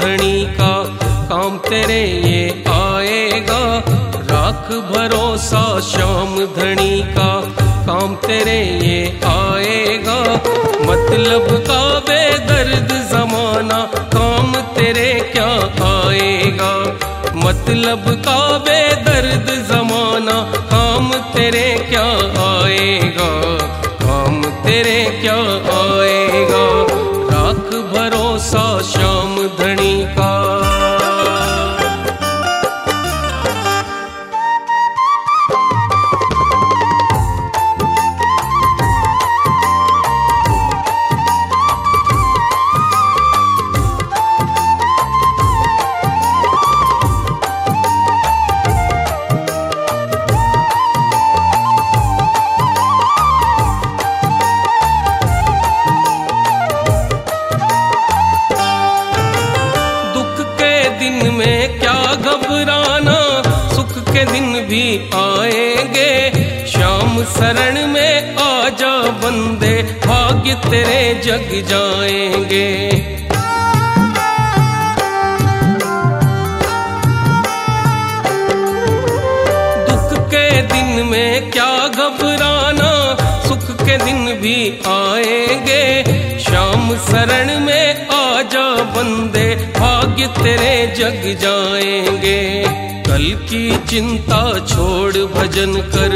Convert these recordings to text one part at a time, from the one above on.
धनी का काम तेरे ये आएगा। राख भरोसा श्याम धनी का काम तेरे ये आएगा। मतलब का बेदर्द जमाना काम तेरे क्या आएगा। मतलब का बेदर्द जमाना काम तेरे क्या आएगा। काम तेरे क्या आएगा। भरोसा श्याम धनी का दिन में क्या घबराना, सुख के दिन भी आएँगे। श्याम शरण में आजा बंदे भाग्य तेरे जग जाएँगे। दुख के दिन में क्या घबराना, सुख के दिन भी आएँगे। श्याम शरण में बंदे भाग्य तेरे जग जाएँगे। कल की चिंता छोड़ भजन कर।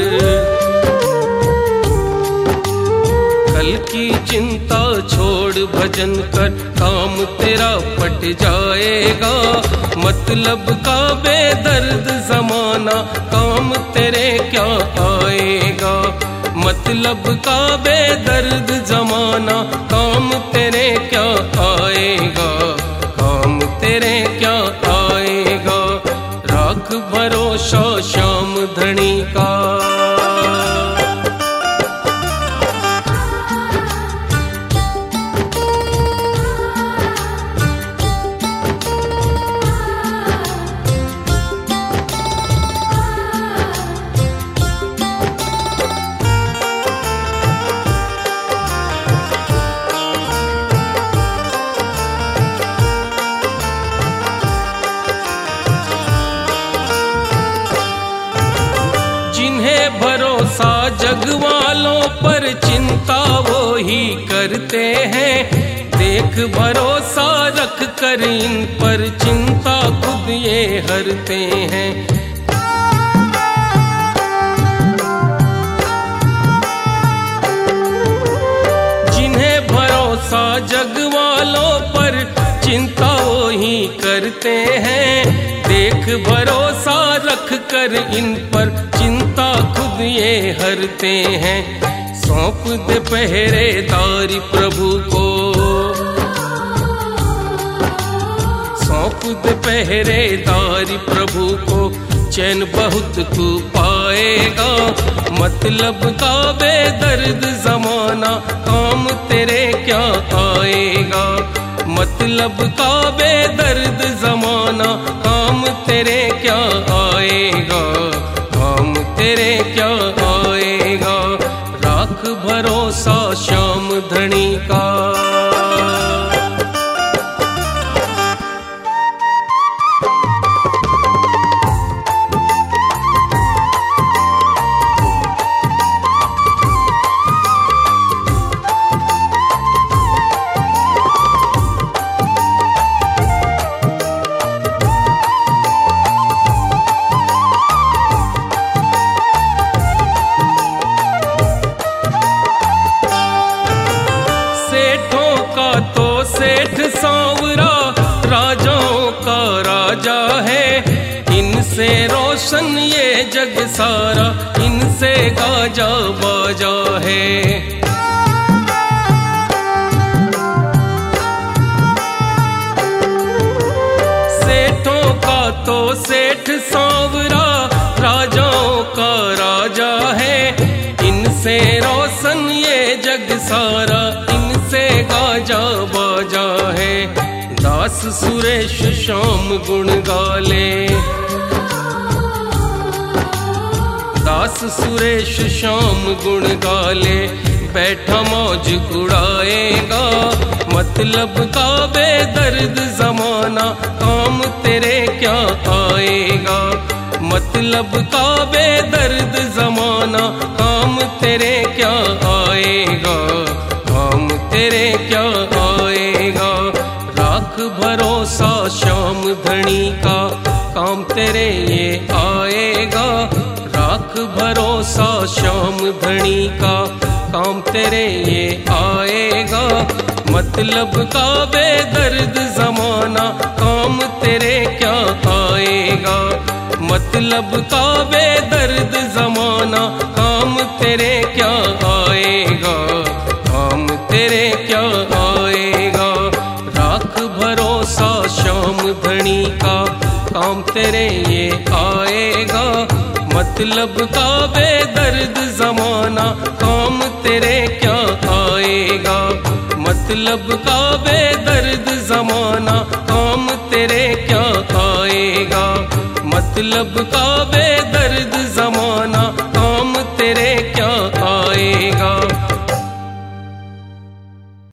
कल की चिंता छोड़ भजन कर। काम तेरा पट जाएगा। मतलब का बेदर्द जमाना, काम तेरे क्या आएगा? मतलब का बेदर्द जमाना, काम तेरे क्या आएगा? परोषा श्यां धृणिका पर चिंता वो ही करते हैं। देख भरोसा रख कर इन पर चिंता खुद ये हरते हैं। जिन्हें भरोसा जग वालों पर चिंता वो ही करते हैं। देख भरोसा रख कर इन पर चिंता खुद ये हरते हैं। सौंप दे पहरेदारी प्रभु को। सौंप दे पहरेदारी प्रभु को। चैन बहुत तू पाएगा मतलब का बेदर्द जमाना, काम तेरे क्या आएगा? मतलब का बेदर्द जमाना, काम तेरे क्या आएगा? काम तेरे क्या आएगा श्याम धनी का रोशन ये जग सारा, इनसे गाजा बाजा है। सेठों का तो सेठ सांवरा, राजाओं का राजा है। इनसे रोशन ये जग सारा, इनसे गाजा बाजा है। दास सुरेश श्याम गुण गाले। दास सुरेश श्याम गुण गाले, बैठा मौज उड़ाएगा मतलब का बेदर्द जमाना, काम तेरे क्या आएगा? मतलब का बेदर्द जमाना, काम तेरे क्या आएगा? काम तेरे क्या आएगा? राख भरोसा श्याम धनी का, काम तेरे ये आएगा। भरोसा शाम धनी का काम तेरे ये आएगा। मतलब का बेदर्द जमाना, काम तेरे क्या आएगा। मतलब का बेदर्द जमाना, काम तेरे क्या आएगा। काम तेरे क्या आएगा। राख भरोसा शाम धनी का, काम तेरे ये आएगा। मतलब का बेदर्द जमाना, काम तेरे क्या आएगा? मतलब का बेदर्द जमाना, काम तेरे क्या आएगा? मतलब का बेदर्द